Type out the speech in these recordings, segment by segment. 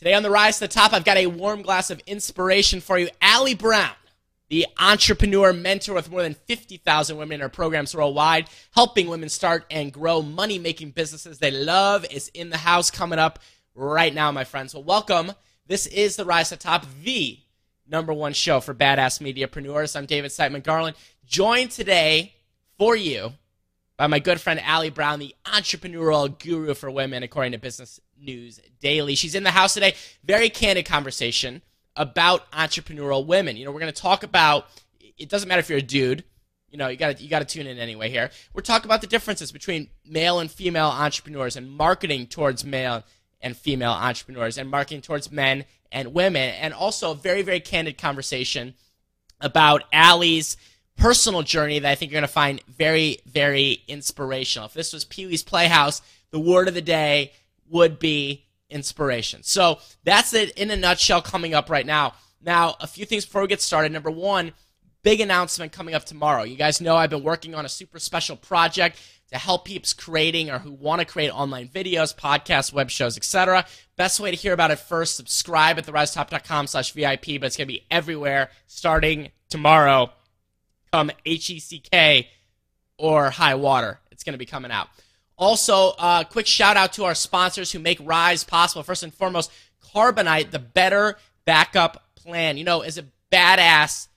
Today on the Rise to the Top, I've got a warm glass of inspiration for you. Ali Brown, the entrepreneur mentor with more than 50,000 women in her programs worldwide, helping women start and grow money making businesses they love, is in the house coming up right now, my friends. Well, welcome. This is the Rise to the Top, the number one show for badass mediapreneurs. I'm David Siteman Garland, joined today for you by my good friend Ali Brown, the entrepreneurial guru for women, according to Business News Daily. She's in the house today. Very candid conversation about entrepreneurial women. You know, we're going to talk about. It doesn't matter if you're a dude. You know, you got you got to tune in anyway. Here, we're talking about the differences between male and female entrepreneurs and marketing towards male and female entrepreneurs and marketing towards men and women, and also a very very candid conversation about Ali's personal journey that I think you're going to find very, very inspirational. If this was Pee Wee's Playhouse, the word of the day would be inspiration. So that's it in a nutshell coming up right now. Now, a few things before we get started. Number one, big announcement coming up tomorrow. You guys know I've been working on a super special project to help peeps creating or who want to create online videos, podcasts, web shows, etc. Best way to hear about it first, subscribe at therisetop.com slash VIP, but it's going to be everywhere starting tomorrow come HECK or high water. It's going to be coming out. Also, uh, quick shout out to our sponsors who make Rise possible. First and foremost, Carbonite, the better backup plan. You know, as a badass,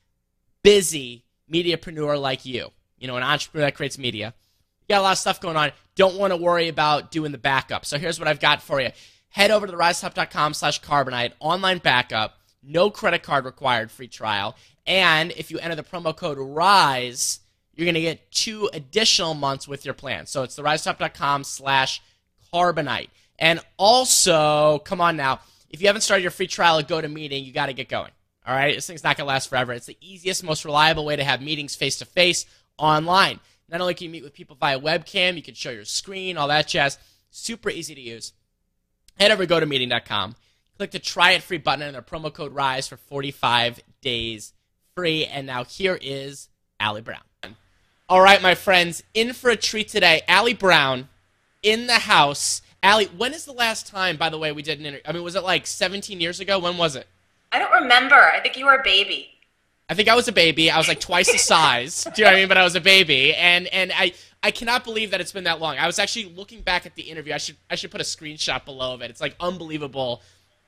busy mediapreneur like you, you know, an entrepreneur that creates media, you got a lot of stuff going on. Don't want to worry about doing the backup. So here's what I've got for you. Head over to risetop.com slash carbonite, online backup, no credit card required, free trial. And if you enter the promo code RISE, you're going to get two additional months with your plan. So it's the risetop.com slash carbonite. And also, come on now, if you haven't started your free trial at GoToMeeting, you got to get going. All right, this thing's not going to last forever. It's the easiest, most reliable way to have meetings face to face online. Not only can you meet with people via webcam, you can show your screen, all that jazz. Super easy to use. Head over to gotomeeting.com. Click the try it free button and their promo code RISE for 45 days free. And now here is Ali Brown. All right, my friends, in for a treat today. Ali Brown in the house. Ali, when is the last time, by the way, we did an interview? I mean, was it like 17 years ago? When was it? I don't remember. I think you were a baby. I think I was a baby. I was like twice the size. Do you know what I mean? But I was a baby, and and I I cannot believe that it's been that long. I was actually looking back at the interview. I should I should put a screenshot below of it. It's like unbelievable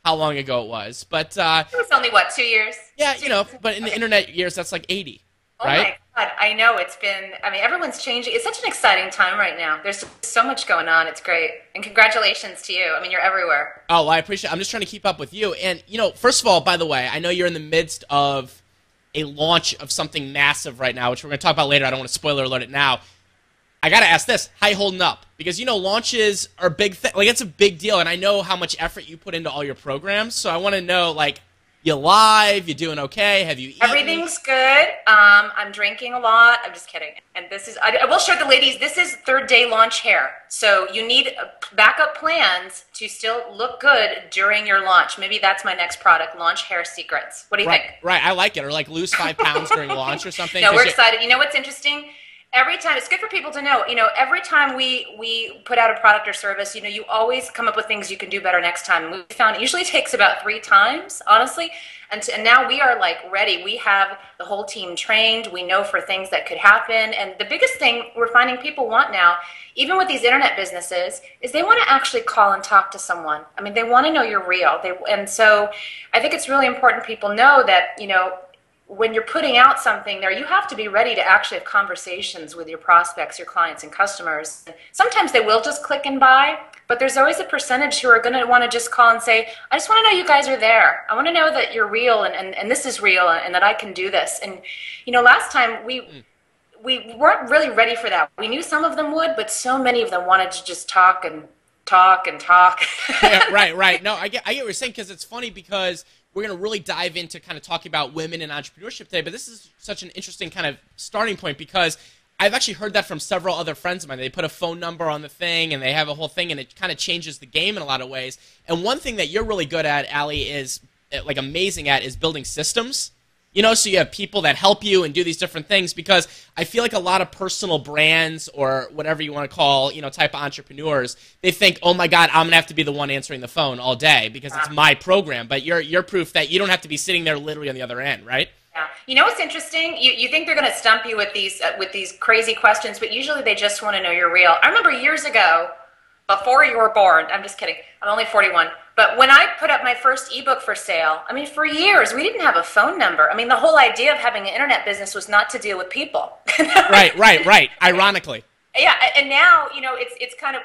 how long ago it was. But uh, it was only what two years. Yeah, you know, but in the internet years, that's like eighty. Oh right? my god! I know it's been. I mean, everyone's changing. It's such an exciting time right now. There's so much going on. It's great, and congratulations to you. I mean, you're everywhere. Oh, well, I appreciate. It. I'm just trying to keep up with you. And you know, first of all, by the way, I know you're in the midst of a launch of something massive right now, which we're going to talk about later. I don't want to spoiler alert it now. I got to ask this: How you holding up? Because you know launches are big thing. Like it's a big deal, and I know how much effort you put into all your programs. So I want to know, like, you live? You doing okay? Have you? Eaten? Everything's good. Um, I'm drinking a lot. I'm just kidding. And this is I, I will share the ladies. This is third day launch hair, so you need uh, backup plans to still look good during your launch. Maybe that's my next product: launch hair secrets. What do you right, think? Right, I like it. Or like lose five pounds during launch or something. No, we're excited. You know what's interesting? Every time it's good for people to know you know every time we we put out a product or service you know you always come up with things you can do better next time. We found it usually takes about three times honestly and, to, and now we are like ready. We have the whole team trained. We know for things that could happen. And the biggest thing we're finding people want now even with these internet businesses is they want to actually call and talk to someone. I mean they want to know you're real. They and so i think it's really important people know that you know when you're putting out something there, you have to be ready to actually have conversations with your prospects, your clients, and customers. Sometimes they will just click and buy, but there's always a percentage who are going to want to just call and say, I just want to know you guys are there. I want to know that you're real and, and, and this is real and that I can do this. And, you know, last time we. Mm. We weren't really ready for that. We knew some of them would, but so many of them wanted to just talk and talk and talk. yeah, right, right. No, I get, I get what you're saying because it's funny because we're going to really dive into kind of talking about women in entrepreneurship today. But this is such an interesting kind of starting point because I've actually heard that from several other friends of mine. They put a phone number on the thing and they have a whole thing, and it kind of changes the game in a lot of ways. And one thing that you're really good at, Ali, is eh, like amazing at is building systems. You know, so you have people that help you and do these different things because I feel like a lot of personal brands or whatever you want to call, you know, type of entrepreneurs, they think, "Oh my god, I'm to have to be the one answering the phone all day because it's my program." But you're you're proof that you don't have to be sitting there literally on the other end, right? Yeah. You know what's interesting? You, you think they're going to stump you with these uh, with these crazy questions, but usually they just want to know you're real. I remember years ago, before you were born. I'm just kidding. I'm only 41. But when I put up my first ebook for sale, I mean, for years we didn't have a phone number. I mean, the whole idea of having an internet business was not to deal with people. right, right, right. Ironically. Yeah, and now you know it's it's kind of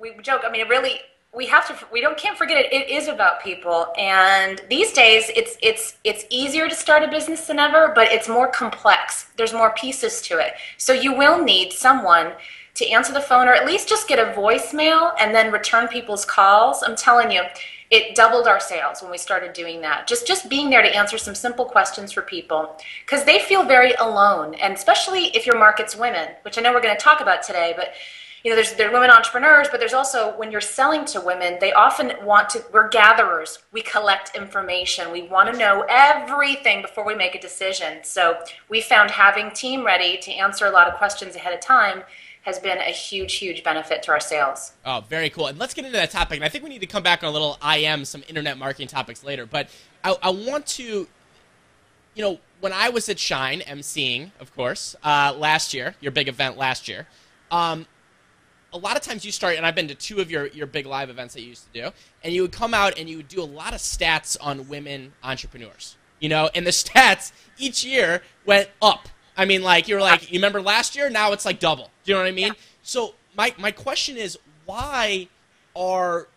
we joke. I mean, it really we have to we don't can't forget it. It is about people, and these days it's it's it's easier to start a business than ever, but it's more complex. There's more pieces to it, so you will need someone to answer the phone or at least just get a voicemail and then return people's calls. I'm telling you, it doubled our sales when we started doing that. Just just being there to answer some simple questions for people because they feel very alone, and especially if your market's women, which I know we're going to talk about today, but you know, there's there are women entrepreneurs, but there's also when you're selling to women, they often want to. We're gatherers. We collect information. We want to know everything before we make a decision. So we found having team ready to answer a lot of questions ahead of time has been a huge, huge benefit to our sales. Oh, very cool. And let's get into that topic. And I think we need to come back on a little IM, some internet marketing topics later. But I, I want to, you know, when I was at Shine, emceeing, of course, uh, last year, your big event last year, um, a lot of times you start, and I've been to two of your, your big live events that you used to do, and you would come out and you would do a lot of stats on women entrepreneurs. You know, and the stats each year went up. I mean, like you're like, you remember last year? Now it's like double. Do you know what I mean? Yeah. So my my question is, why are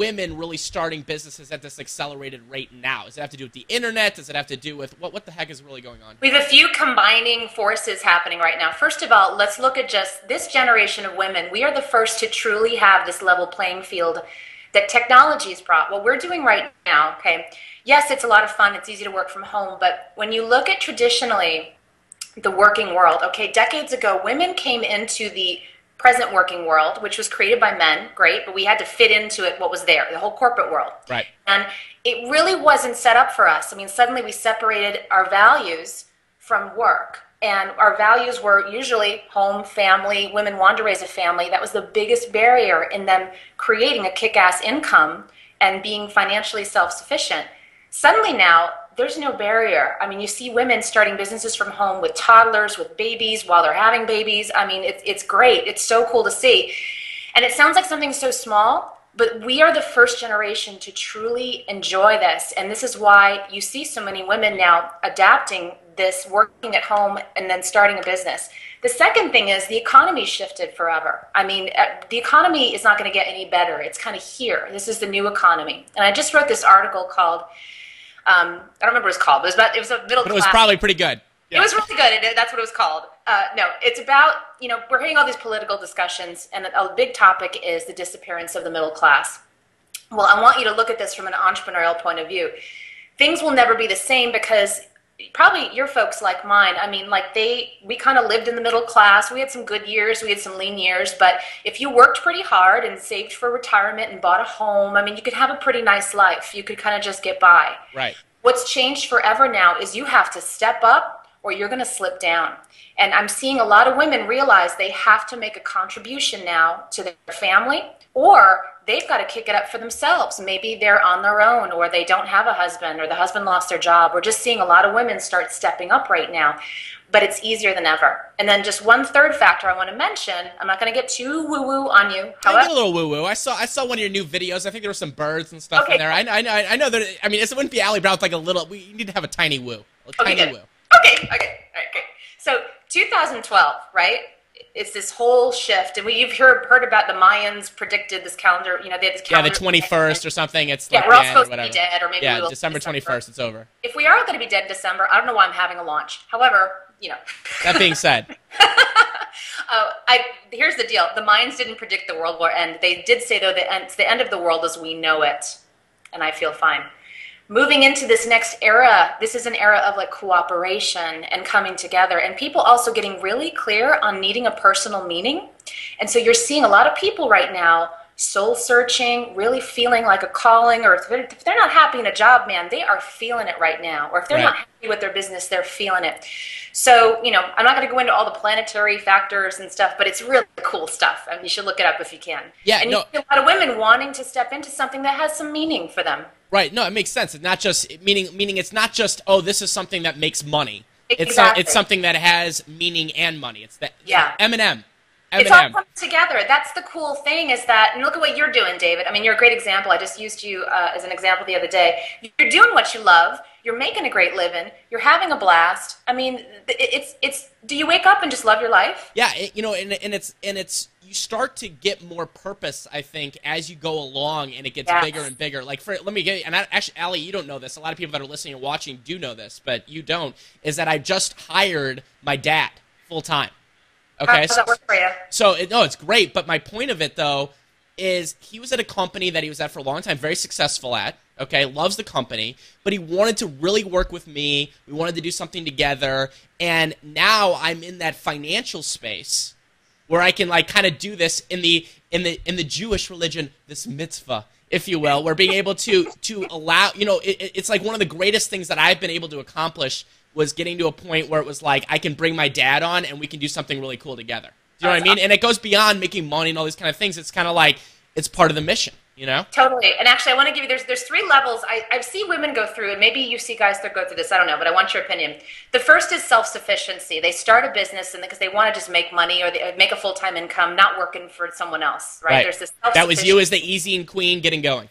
women really starting businesses at this accelerated rate now? Does it have to do with the internet? Does it have to do with what, what the heck is really going on? We have a few combining forces happening right now. First of all, let's look at just this generation of women. We are the first to truly have this level playing field that technology has brought. What we're doing right now, okay, yes, it's a lot of fun, it's easy to work from home, but when you look at traditionally the working world, okay, decades ago, women came into the present working world, which was created by men, great, but we had to fit into it what was there, the whole corporate world. Right. And it really wasn't set up for us. I mean, suddenly we separated our values from work. And our values were usually home, family, women wanted to raise a family. That was the biggest barrier in them creating a kick ass income and being financially self sufficient. Suddenly now, there's no barrier. I mean, you see women starting businesses from home with toddlers, with babies while they're having babies. I mean, it's, it's great. It's so cool to see. And it sounds like something so small, but we are the first generation to truly enjoy this. And this is why you see so many women now adapting this, working at home, and then starting a business. The second thing is the economy shifted forever. I mean, uh, the economy is not going to get any better. It's kind of here. This is the new economy. And I just wrote this article called um, I don't remember what it's called, but it was about it was a middle. But it was probably pretty good. Yeah. It was really good. It, that's what it was called. Uh, no, it's about you know we're hearing all these political discussions, and a big topic is the disappearance of the middle class. Well, I want you to look at this from an entrepreneurial point of view. Things will never be the same because probably your folks like mine i mean like they we kind of lived in the middle class. We had some good years we had some lean years but if you worked pretty hard and saved for retirement and bought a home i mean you could have a pretty nice life. You could kind of just get by. Right. What's changed forever now is you have to step up or you're going to slip down. And i'm seeing a lot of women realize they have to make a contribution now to their family or they've got to kick it up for themselves. Maybe they're on their own, or they don't have a husband, or the husband lost their job. We're just seeing a lot of women start stepping up right now, but it's easier than ever. And then just one third factor I want to mention. I'm not going to get too woo woo on you. However, a little woo woo. I saw I saw one of your new videos. I think there were some birds and stuff okay. in there. I, I, I know that. I mean, it wouldn't be Ali Brown with like a little. We need to have a tiny woo. A okay, tiny woo. Okay. Okay. All right. Okay. So 2012, right? It's this whole shift, and we, you've heard, heard about the Mayans predicted this calendar. You know, they had this calendar. Yeah, the twenty first or something. It's yeah, like we're all supposed to be dead, or maybe yeah, December twenty first. It's over. If we are going to be dead in December, I don't know why I'm having a launch. However, you know. That being said. uh, I, here's the deal: the Mayans didn't predict the world war end. They did say though that it's the end of the world as we know it, and I feel fine moving into this next era, this is an era of like cooperation and coming together, and people also getting really clear on needing a personal meaning. And so you're seeing a lot of people right now soul searching, really feeling like a calling, or if they're, if they're not happy in a job, man, they are feeling it right now. Or if they're Right. not happy with their business, they're feeling it. So, you know, I'm not going to go into all the planetary factors and stuff, but it's really cool stuff. I mean, you should look it up if you can. Yeah, and no. you see a lot of women wanting to step into something that has some meaning for them. Right. No, it makes sense. It's not just meaning meaning it's not just oh this is something that makes money. It's Exactly. it's something that has meaning and money. It's that Yeah. Eminem. It's all Eminem. coming together. That's the cool thing is that, and look at what you're doing, David. I mean, you're a great example. I just used you uh, as an example the other day. You're doing what you love. You're making a great living. You're having a blast. I mean, it's it's. Do you wake up and just love your life? Yeah, it, you know, and, and it's and it's you start to get more purpose, I think, as you go along, and it gets Yes. bigger and bigger. Like for let me get and I, actually, Ali, you don't know this. A lot of people that are listening and watching do know this, but you don't. Is that I just hired my dad full time. Okay, How does that work for you? So it, no, it's great. But my point of it though is he was at a company that he was at for a long time, very successful at. Okay, loves the company, but he wanted to really work with me. We wanted to do something together, and now I'm in that financial space where I can like kind of do this in the in the in the Jewish religion, this mitzvah, if you will, where being able to to allow, you know, it, it- it's like one of the greatest things that I've been able to accomplish was getting to a point where it was like I can bring my dad on and we can do something really cool together. Do you know what I mean? And it goes beyond making money and all these kind of things. It's kind of like it's part of the mission, you know? Totally. And actually, I want to give you there's there's three levels. I, I see women go through, and maybe you see guys that go through this. I don't know, but I want your opinion. The first is self sufficiency. They start a business and because they want to just make money or they make a full time income, not working for someone else. Right? There's this That was you as the Ezine Queen getting going.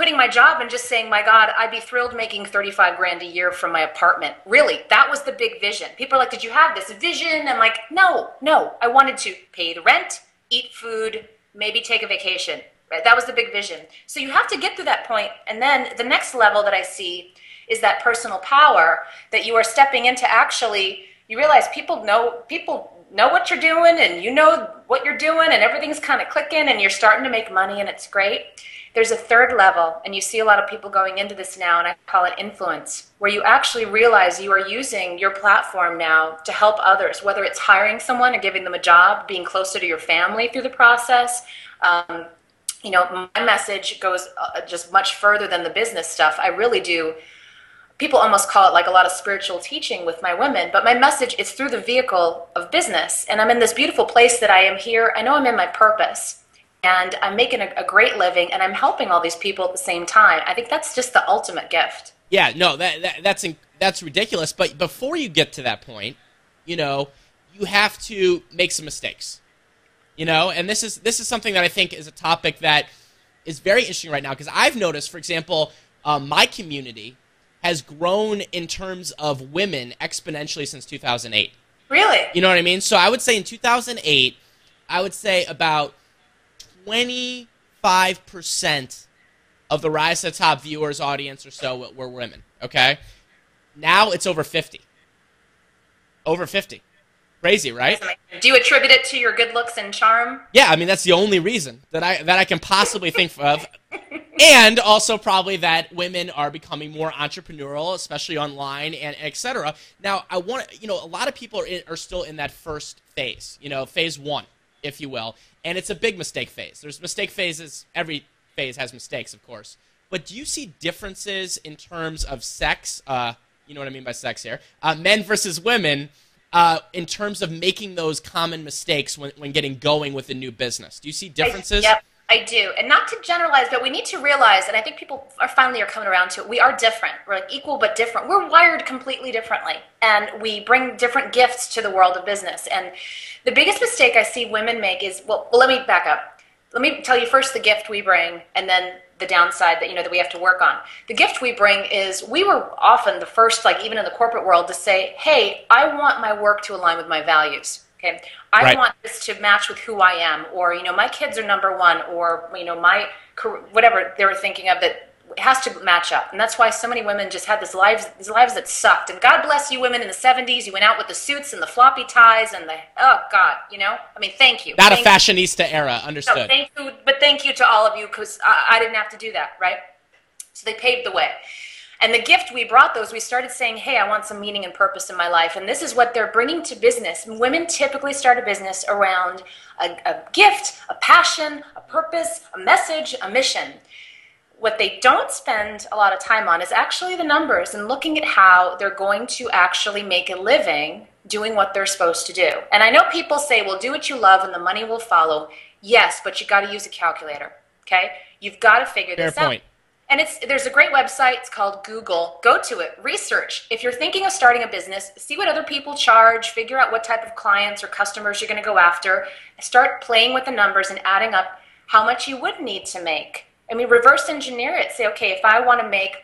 Quitting my job and just saying, my God, I'd be thrilled making 35 grand a year from my apartment. Really, that was the big vision. People are like, Did you have this vision? I'm like, No, no. I wanted to pay the rent, eat food, maybe take a vacation. Right? That was the big vision. So you have to get through that point. And then the next level that I see is that personal power that you are stepping into actually, you realize people know, people know what you're doing and you know what you're doing and everything's kind of clicking and you're starting to make money and it's great. There's a third level, and you see a lot of people going into this now, and I call it influence, where you actually realize you are using your platform now to help others, whether it's hiring someone or giving them a job, being closer to your family through the process. Um, you know, my message goes uh, just much further than the business stuff. I really do. People almost call it like a lot of spiritual teaching with my women, but my message is through the vehicle of business. And I'm in this beautiful place that I am here. I know I'm in my purpose and I'm making a, a great living and I'm helping all these people at the same time. I think that's just the ultimate gift. Yeah, no, that, that that's that's ridiculous. But before you get to that point, you know, you have to make some mistakes. You know, and this is this is something that I think is a topic that is very interesting right now because I've noticed, for example, um, my community has grown in terms of women exponentially since 2008. Really? You know what I mean? So I would say in 2008, I would say about 25% of the Rise to the Top viewers, audience, or so were women. Okay? Now it's over 50. Over 50. Crazy, right? Do you attribute it to your good looks and charm? Yeah, I mean that's the only reason that I that I can possibly think of, and also probably that women are becoming more entrepreneurial, especially online and etc. Now, I want you know a lot of people are in, are still in that first phase, you know, phase one, if you will, and it's a big mistake phase. There's mistake phases. Every phase has mistakes, of course. But do you see differences in terms of sex? Uh, you know what I mean by sex here. Uh, men versus women uh, in terms of making those common mistakes when, when getting going with a new business. Do you see differences? Yep, I do. And not to generalize, but we need to realize, and I think people are finally are coming around to it, we are different. We're like equal but different. We're wired completely differently. And we bring different gifts to the world of business. And the biggest mistake I see women make is, well, well let me back up. Let me tell you first the gift we bring and then the downside that you know that we have to work on. The gift we bring is we were often the first, like even in the corporate world, to say, "Hey, I want my work to align with my values." Okay, I Right. want this to match with who I am, or you know, my kids are number one, or you know, my career, whatever they were thinking of that it has to match up, and that's why so many women just had this lives these lives that sucked. And God bless you, women in the '70s. You went out with the suits and the floppy ties and the oh God, you know. I mean, thank you. Not a Thank you. fashionista era, No, understood. thank you, but thank you to all of you because I, I didn't have to do that, right? So they paved the way. And the gift we brought those, we started saying, hey, I want some meaning and purpose in my life. And this is what they're bringing to business. Women typically start a business around a, a gift, a passion, a purpose, a message, a mission. What they don't spend a lot of time on is actually the numbers and looking at how they're going to actually make a living doing what they're supposed to do. And I know people say, well, do what you love and the money will follow. Yes, but you got to use a calculator. Okay? You've got to figure Fair this point. out. And it's there's a great website. It's called Google. Go to it. Research. If you're thinking of starting a business, see what other people charge. Figure out what type of clients or customers you're going to go after. Start playing with the numbers and adding up how much you would need to make. I mean, reverse engineer it. Say, okay, if I want to make,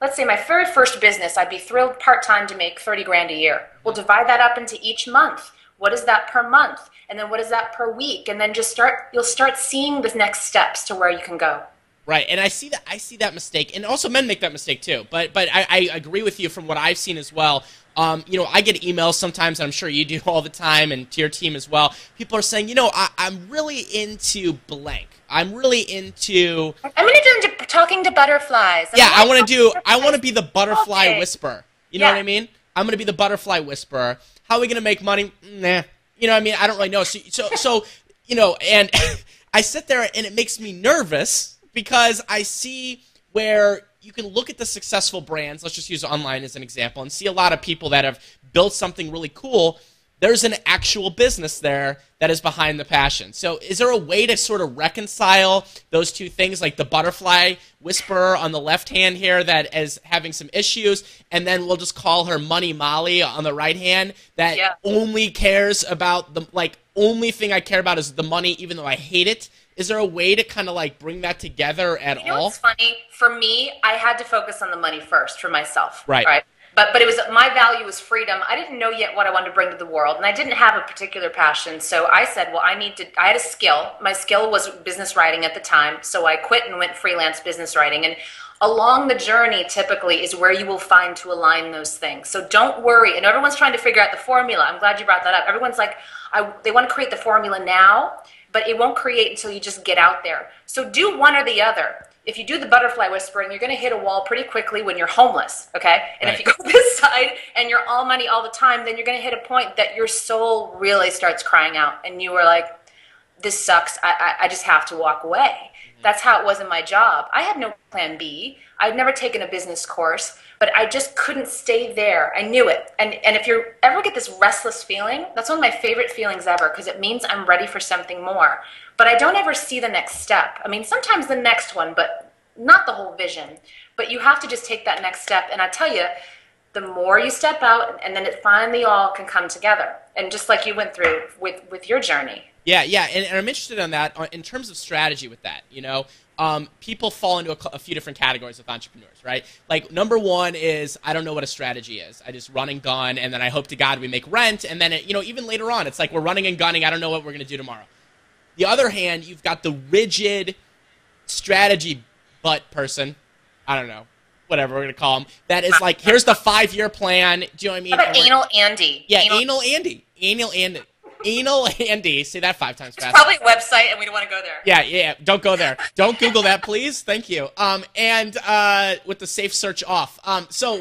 let's say my very first business, I'd be thrilled part time to make 30 grand a year. We'll divide that up into each month. What is that per month? And then what is that per week? And then just start, you'll start seeing the next steps to where you can go. Right, and I see that I see that mistake, and also men make that mistake too. But but I, I agree with you from what I've seen as well. Um, you know, I get emails sometimes, and I'm sure you do all the time, and to your team as well. People are saying, you know, I, I'm really into blank. I'm really into. I'm going to do talking to butterflies. I'm Yeah, I want to do. I want to be the butterfly Okay. whisperer. You know Yeah. what I mean? I'm going to be the butterfly whisperer. How are we going to make money? Nah. You know what I mean? I don't really know. So so, so you know, and I sit there and it makes me nervous because I see where you can look at the successful brands. Let's just use online as an example and see a lot of people that have built something really cool. There's an actual business there that is behind the passion. So, is there a way to sort of reconcile those two things, like the butterfly whisperer on the left hand here that is having some issues, and then we'll just call her Money Molly on the right hand that Yeah. only cares about the like only thing I care about is the money, even though I hate it. Is there a way to kind of like bring that together at You know all? what's funny? For me, I had to focus on the money first for myself. Right. Right. But but it was my value was freedom. I didn't know yet what I wanted to bring to the world, and I didn't have a particular passion. So I said, well, I need to. I had a skill. My skill was business writing at the time. So I quit and went freelance business writing. And along the journey, typically is where you will find to align those things. So don't worry. And everyone's trying to figure out the formula. I'm glad you brought that up. Everyone's like, I, they want to create the formula now, but it won't create until you just get out there. So do one or the other. If you do the butterfly whispering, you're going to hit a wall pretty quickly when you're homeless, okay? And if you go this side and you're all money all the time, then you're going to hit a point that your soul really starts crying out, and you are like, "This sucks. I, I, I just have to walk away." Mm-hmm. That's how it was in my job. I had no plan B. I'd never taken a business course, but I just couldn't stay there. I knew it. And and if you ever get this restless feeling, that's one of my favorite feelings ever because it means I'm ready for something more. But I don't ever see the next step. I mean, sometimes the next one, but not the whole vision. But you have to just take that next step. And I tell you, the more you step out, and then it finally all can come together. And just like you went through with with your journey. Yeah, yeah, and, and I'm interested on that uh, in terms of strategy with that. You know, um, people fall into a, a few different categories with entrepreneurs, right? Like number one is I don't know what a strategy is. I just run and gun, and then I hope to God we make rent, and then it, you know even later on it's like we're running and gunning. I don't know what we're gonna do tomorrow. The other hand, you've got the rigid strategy butt person. I don't know, whatever we're gonna call him. That is like here's the five year plan. Do you know what I mean? How about And anal Andy? Yeah, Anal- anal Andy, anal Andy, anal Andy. Say that five times It's fast. probably a website, and we don't want to go there. Yeah, yeah. Don't go there. Don't Google that, please. Thank you. Um, and uh, with the safe search off. Um, so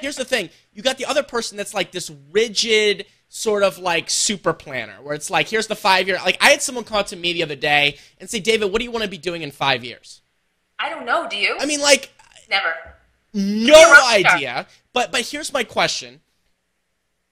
here's the thing: you got the other person that's like this rigid sort of like super planner, where it's like, here's the five year. Like I had someone come up to me the other day and say, David, what do you want to be doing in five years? I don't know. Do you? I mean, like Never. no You're a rock star. idea. But but here's my question.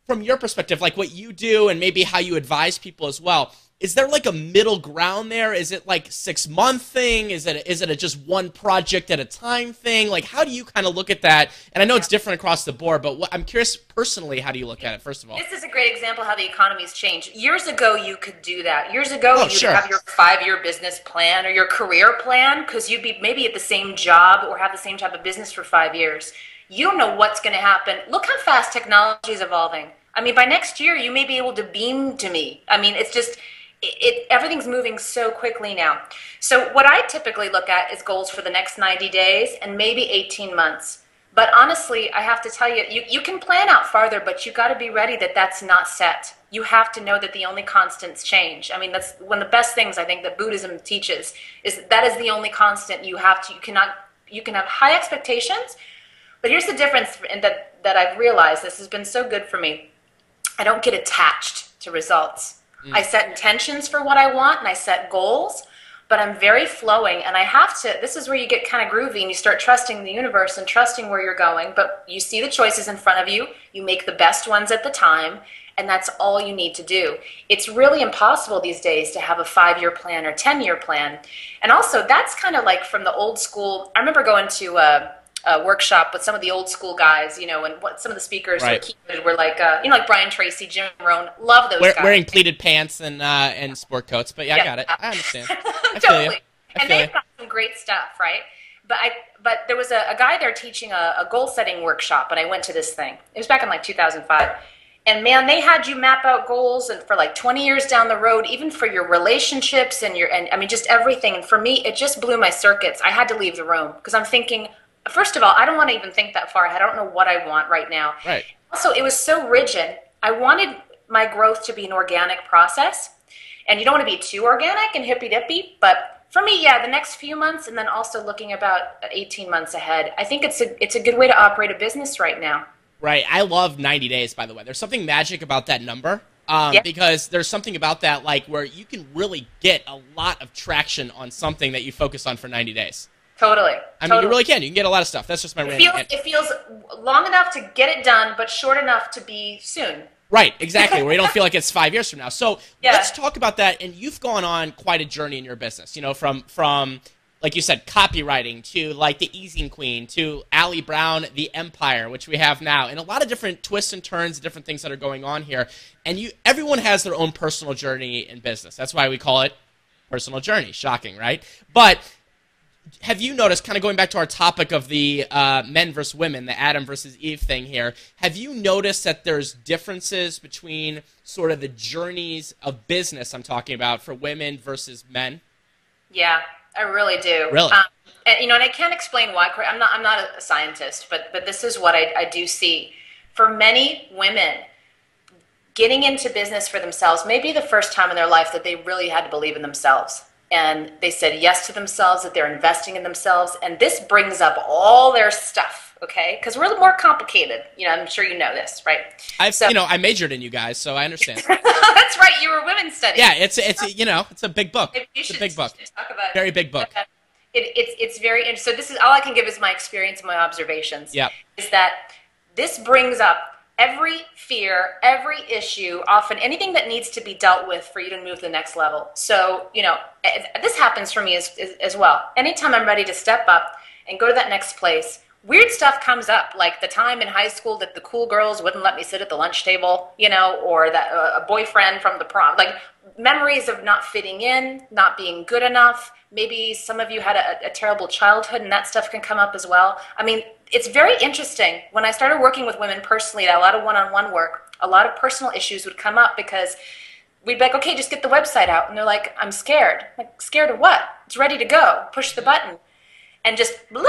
From your perspective, like what you do and maybe how you advise people as well, is there like a middle ground there? Is it like six month thing? Is it is it a just one project at a time thing? Like how do you kind of look at that? And I know it's different across the board, but what, I'm curious personally, how do you look at it? First of all, This is a great example how the economy's changed. Years ago, you could do that. Years ago, Oh, you'd sure. have your five-year business plan or your career plan because you'd be maybe at the same job or have the same type of business for five years. You don't know what's going to happen. Look how fast technology is evolving. I mean, by next year, you may be able to beam to me. I mean, it's just it, it everything's moving so quickly now. So what I typically look at is goals for the next 90 days and maybe 18 months. But honestly, I have to tell you, you, you can plan out farther, but you got to be ready that that's not set. You have to know that the only constants change. I mean, that's one of the best things I think that Buddhism teaches is that, that is the only constant you have to. You cannot. You can have high expectations, but here's the difference in that that I've realized. This has been so good for me. I don't get attached to results. Mm. I set intentions for what I want, and I set goals but I'm very flowing and I have to this is where you get kind of groovy and you start trusting the universe and trusting where you're going but you see the choices in front of you you make the best ones at the time and that's all you need to do it's really impossible these days to have a 5 year plan or 10 year plan and also that's kind of like from the old school I remember going to uh, uh, workshop with some of the old school guys, you know, and what some of the speakers right. were, were like, uh, you know, like Brian Tracy, Jim Rohn, love those Wear, guys. Wearing pleated pants and uh, and sport coats, but yeah, yeah, I got it. I understand. I totally. and they've got some great stuff, right? But I, but there was a, a guy there teaching a, a goal setting workshop, and I went to this thing. It was back in like 2005. And man, they had you map out goals and for like 20 years down the road, even for your relationships and your, and I mean, just everything. And for me, it just blew my circuits. I had to leave the room because I'm thinking, first of all, I don't want to even think that far ahead. I don't know what I want right now. Right. Also, it was so rigid. I wanted my growth to be an organic process. And you don't want to be too organic and hippy dippy, but for me, yeah, the next few months and then also looking about 18 months ahead. I think it's a it's a good way to operate a business right now. Right. I love 90 days by the way. There's something magic about that number. Um, yep. because there's something about that like where you can really get a lot of traction on something that you focus on for 90 days. Totally. I mean, you really can. You can get a lot of stuff. That's just my. It feels, it feels long enough to get it done, but short enough to be soon. Right, exactly. where you don't feel like it's five years from now. So yeah. let's talk about that. And you've gone on quite a journey in your business. You know, from from like you said, copywriting to like the Ezine Queen to Ali Brown, the Empire, which we have now, and a lot of different twists and turns, different things that are going on here. And you, everyone has their own personal journey in business. That's why we call it personal journey. Shocking, right? But have you noticed, kind of going back to our topic of the uh, men versus women, the Adam versus Eve thing here, have you noticed that there's differences between sort of the journeys of business I'm talking about for women versus men? Yeah, I really do. Really? Um, and, you know, and I can't explain why. I'm not, I'm not a scientist, but, but this is what I, I do see. For many women, getting into business for themselves may be the first time in their life that they really had to believe in themselves and they said yes to themselves that they're investing in themselves. And this brings up all their stuff okay? Because we're a little more complicated. You know i'm sure you know this right? I've so, you know i majored in you guys so i understand. That's right you were women's studies. Yeah it's it's you know it's a big book. It's a big book. talk about very big book. It, it's it's very interesting. so this is all i can give is my experience and my observations. Yeah. Is that this brings up every fear, every issue, often anything that needs to be dealt with for you to move to the next level. So, you know, this happens for me as, as, well. Anytime I'm ready to step up and go to that next place, weird stuff comes up, like the time in high school that the cool girls wouldn't let me sit at the lunch table, you know, or that uh, a boyfriend from the prom, like memories of not fitting in, not being good enough. Maybe some of you had a, a terrible childhood and that stuff can come up as well. I mean, it's very interesting. When I started working with women personally, a lot of one-on-one work, a lot of personal issues would come up because we'd be like, okay, just get the website out. And they're like, I'm scared. I'm like, scared of what? It's ready to go. Push the button. And just blah,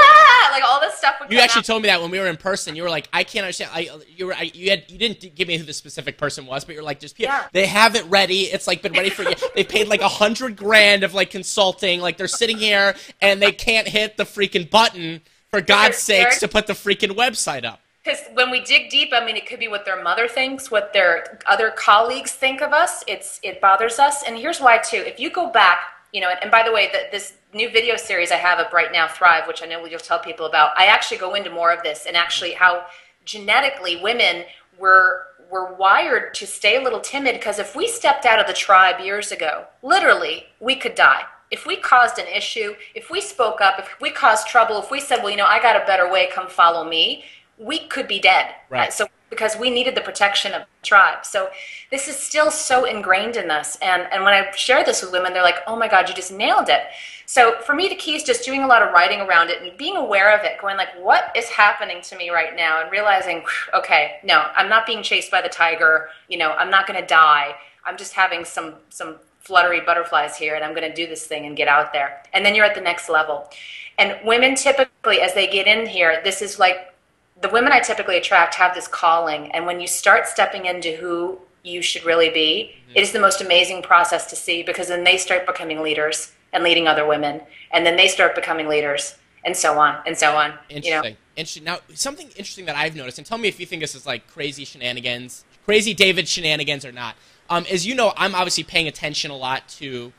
like all this stuff would You actually out. told me that when we were in person. You were like, I can't understand. I, you were, I, you had, you didn't give me who the specific person was, but you're like, just yeah. they have it ready. It's like been ready for you. they paid like a hundred grand of like consulting. Like they're sitting here and they can't hit the freaking button for God's sakes, to put the freaking website up. Because when we dig deep, I mean, it could be what their mother thinks, what their other colleagues think of us. It's it bothers us, and here's why too. If you go back, you know, and by the way, the, this new video series I have up right now, Thrive, which I know you'll tell people about. I actually go into more of this and actually how genetically women were were wired to stay a little timid because if we stepped out of the tribe years ago, literally, we could die if we caused an issue, if we spoke up, if we caused trouble, if we said, well, you know, I got a better way, come follow me, we could be dead. Right. So because we needed the protection of the tribe. So this is still so ingrained in us. And, and when I share this with women, they're like, oh my God, you just nailed it. So for me, the key is just doing a lot of writing around it and being aware of it, going like, what is happening to me right now? And realizing, okay, no, I'm not being chased by the tiger. You know, I'm not going to die. I'm just having some, some fluttery butterflies here and I'm going to do this thing and get out there. And then you're at the next level. And women typically, as they get in here, this is like the women I typically attract have this calling. And when you start stepping into who you should really be, mm-hmm. it is the most amazing process to see because then they start becoming leaders and leading other women. And then they start becoming leaders and so on and so on. Interesting. You know? Interesting. Now, something interesting that I've noticed, and tell me if you think this is like crazy shenanigans, crazy David shenanigans or not. Um, as you know, I'm obviously paying attention a lot to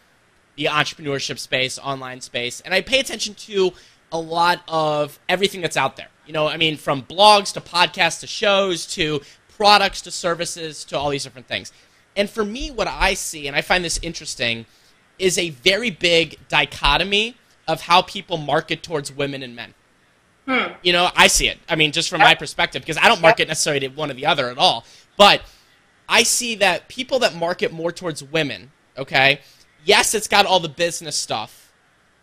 the entrepreneurship space, online space, and I pay attention to a lot of everything that's out there. You know, I mean, from blogs to podcasts to shows to products to services to all these different things. And for me, what I see, and I find this interesting, is a very big dichotomy of how people market towards women and men. Hmm. You know, I see it. I mean, just from my perspective, because I don't market necessarily to one or the other at all. But I see that people that market more towards women, okay, yes, it's got all the business stuff,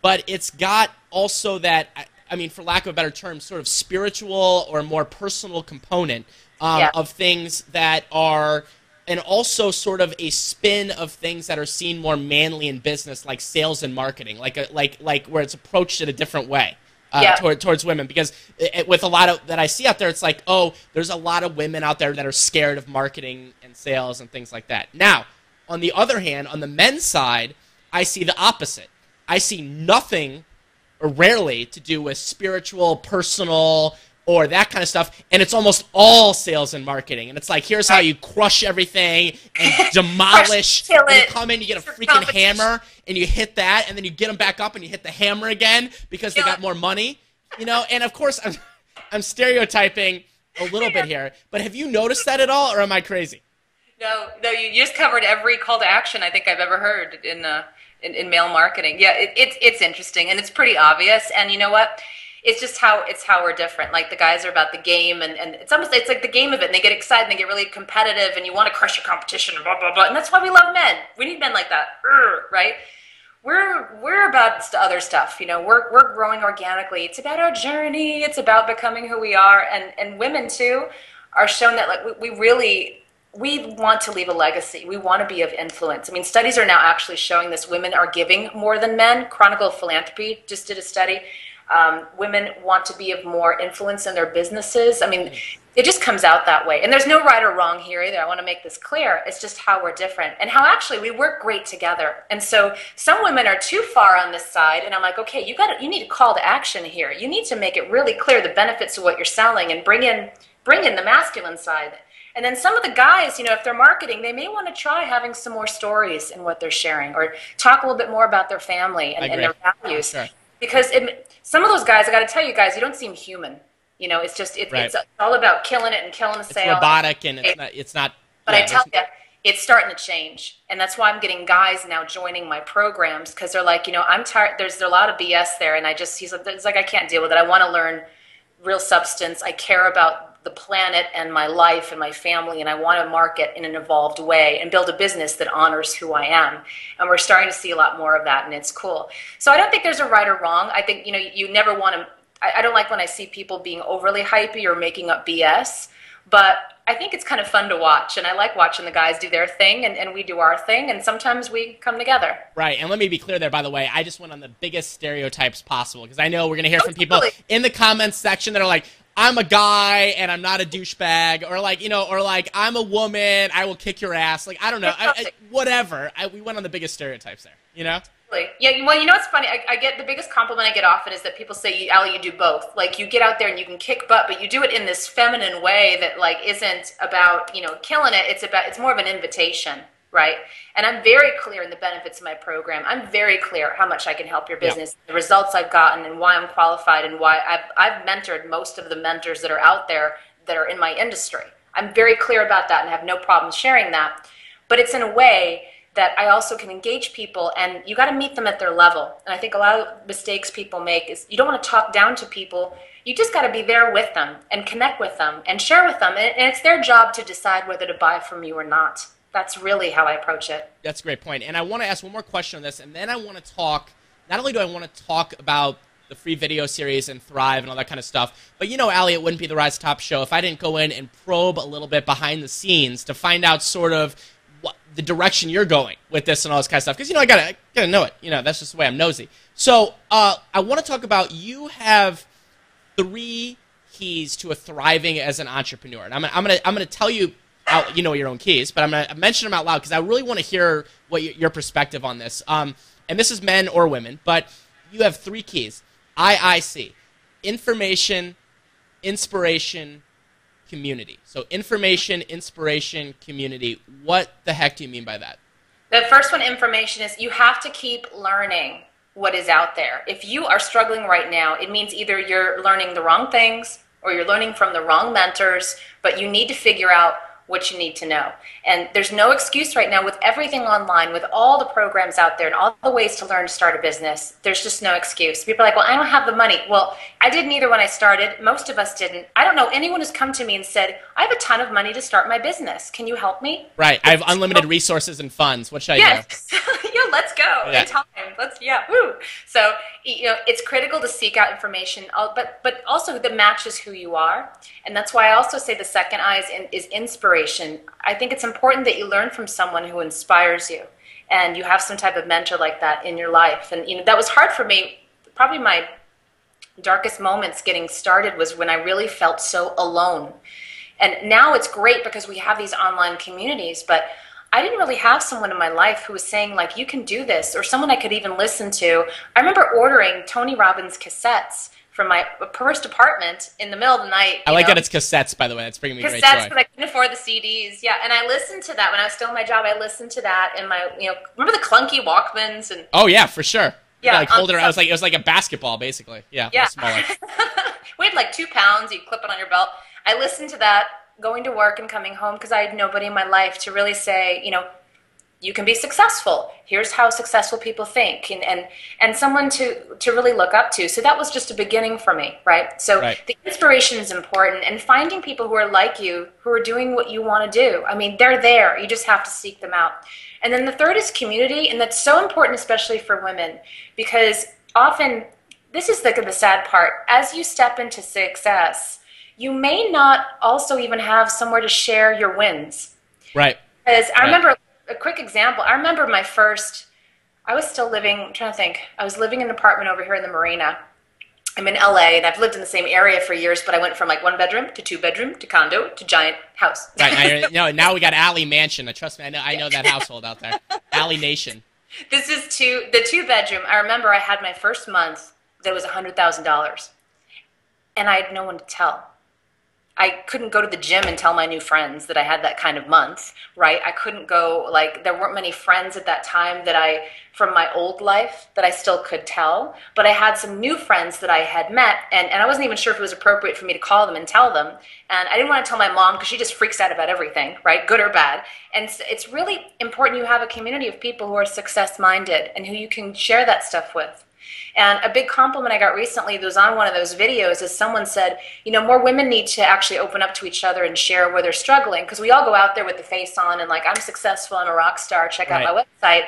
but it's got also that, I- I mean, for lack of a better term, sort of spiritual or more personal component um, Yeah. of things that are, and also sort of a spin of things that are seen more manly in business, like sales and marketing, like a, like like where it's approached in a different way. Uh, toward, towards women because it, with a lot of that I see out there, it's like, oh, there's a lot of women out there that are scared of marketing and sales and things like that. Now, on the other hand, on the men's side, I see the opposite. I see nothing or rarely to do with spiritual, personal, or that kind of stuff, and it's almost all sales and marketing. And it's like, here's how you crush everything and demolish. kill and you it. come in, you get a freaking hammer, and you hit that, and then you get them back up, and you hit the hammer again because they got it. more money. You know, and of course, I'm, I'm stereotyping a little bit here, but have you noticed that at all, or am I crazy? No, no, you, just covered every call to action I think I've ever heard in uh, in, in mail marketing. Yeah, it, it's it's interesting and it's pretty obvious. And you know what? It's just how it's how we're different. Like the guys are about the game, and, and it's almost it's like the game of it. And they get excited, and they get really competitive, and you want to crush your competition, and blah blah blah. And that's why we love men. We need men like that, right? we're we're about other stuff you know we're we're growing organically it's about our journey it's about becoming who we are and and women too are shown that like we, we really we want to leave a legacy we want to be of influence i mean studies are now actually showing this women are giving more than men chronicle philanthropy just did a study um, women want to be of more influence in their businesses. I mean it just comes out that way. And there's no right or wrong here either. I want to make this clear. It's just how we're different and how actually we work great together. And so some women are too far on this side and i'm like okay you got to you need a call to action here. You need to make it really clear the benefits of what you're selling and bring in bring in the masculine side. And then some of the guys you know if they're marketing they may want to try having some more stories in what they're sharing or talk a little bit more about their family and, and their values. Sure. Because it, some of those guys i got to tell you guys you don't seem human you know it's just it, Right. it's all about killing it and killing the It's sale robotic and it's not. It's not. but yeah, I tell you, it's starting to change, and that's why I'm getting guys now joining my programs because they're like, you know, I'm tired. There's a lot of BS there, and I just he's like, it's like I can't deal with it. I want to learn real substance. I care about the planet and my life and my family, and I want to market in an evolved way and build a business that honors who I am. And we're starting to see a lot more of that, and it's cool. So I don't think there's a right or wrong. I think you know you never want to. I, I don't like when I see people being overly hypey or making up BS but I think it's kind of fun to watch, and I like watching the guys do their thing, and, and we do our thing, and sometimes we come together. Right, and let me be clear there. By the way, I just went on the biggest stereotypes possible because I know we're gonna hear from people totally. in the comments section that are like, "I'm a guy and I'm not a douchebag," or like, you know, or like, "I'm a woman, I will kick your ass." Like, I don't know, I, I, whatever. I, we went on the biggest stereotypes there. You know? Yeah, well, you know what's funny? I, I get the biggest compliment I get often is that people say, "Ali, you do both. Like you get out there and you can kick butt, but you do it in this feminine way that like isn't about you know killing it. It's about it's more of an invitation, right? And I'm very clear in the benefits of my program. I'm very clear how much I can help your Yeah. business, the results I've gotten, and why I'm qualified, and why I've I've mentored most of the mentors that are out there that are in my industry. I'm very clear about that and have no problem sharing that. But it's in a way that I also can engage people and you got to meet them at their level. And I think a lot of mistakes people make is you don't want to talk down to people. You just got to be there with them and connect with them and share with them. And it's their job to decide whether to buy from you or not. That's really how I approach it. That's a great point. And I want to ask one more question on this, and then I want to talk. Not only do I want to talk about the free video series and Thrive and all that kind of stuff, but you know, Ali, it wouldn't be the Rise Top show if I didn't go in and probe a little bit behind the scenes to find out sort of what the direction you're going with this and all this kind of stuff. Because you know, I gotta gotta know it. You know, that's just the way I'm nosy. So uh, I want to talk about you have three keys to a thriving as an entrepreneur. And I'm I'm gonna, I'm gonna tell you, out, you know your own keys, but I'm gonna mention them out loud because I really want to hear what your, your perspective on this. Um, and this is men or women, but you have three keys. IIC. information, inspiration, community. So information, inspiration, community. What the heck do you mean by that? The first one, information, is you have to keep learning what is out there. If you are struggling right now, it means either you're learning the wrong things or you're learning from the wrong mentors, but you need to figure out what you need to know. And there's no excuse right now with everything online, with all the programs out there and all the ways to learn to start a business. There's just no excuse. People are like, well, I don't have the money. Well, I didn't either when I started. Most of us didn't. I don't know anyone who's come to me and said, I have a ton of money to start my business. Can you help me? Right. I have unlimited resources and funds. What should I yes. do? yeah, let's go. Yeah. Time. Let's yeah, woo. So you know, it's critical to seek out information, but but also that matches who you are, and that's why I also say the second eye is, in, is inspiration. I think it's important that you learn from someone who inspires you, and you have some type of mentor like that in your life. And you know, that was hard for me. Probably my darkest moments getting started was when I really felt so alone. And now it's great because we have these online communities, but I didn't really have someone in my life who was saying like you can do this or someone I could even listen to. I remember ordering Tony Robbins cassettes from my first apartment in the middle of the night. I like know? that it's cassettes, by the way. That's bringing me great cassettes joy. but I couldn't afford the CDs. Yeah, and I listened to that when I was still in my job. I listened to that and my you know remember the clunky Walkmans and Oh yeah, for sure. Yeah, like um, hold it. I was like it was like a basketball, basically. Yeah. Yeah. Weighed like two pounds. You clip it on your belt. I listened to that going to work and coming home because I had nobody in my life to really say, you know, you can be successful. Here's how successful people think, and and and someone to to really look up to. So that was just a beginning for me, right? So Right. the inspiration is important, and finding people who are like you, who are doing what you want to do. I mean, they're there. You just have to seek them out. And then the third is community, and that's so important, especially for women, because often this is the, the sad part. As you step into success, you may not also even have somewhere to share your wins. right. Because I Right. remember a quick example. I remember my first. I was still living. I'm trying to think. I was living in an apartment over here in the marina. I'm in LA, and I've lived in the same area for years. But I went from like one bedroom to two bedroom to condo to giant house. Right. Now, no, now we got Ali Mansion. Uh, Trust me, I know. I know that household out there. Ali Nation. this is two the two bedroom. I remember I had my first month that was a hundred thousand dollars, and I had no one to tell. I couldn't go to the gym and tell my new friends that I had that kind of month, right? I couldn't go like there weren't many friends at that time that I from my old life that I still could tell, but I had some new friends that I had met and, and I wasn't even sure if it was appropriate for me to call them and tell them. And I didn't want to tell my mom because she just freaks out about everything, right? Good or bad. And it's, it's really important you have a community of people who are success minded and who you can share that stuff with. And a big compliment I got recently that was on one of those videos is someone said, you know, more women need to actually open up to each other and share where they're struggling. Because we all go out there with the face on and like, I'm successful, I'm a rock star, check out my website.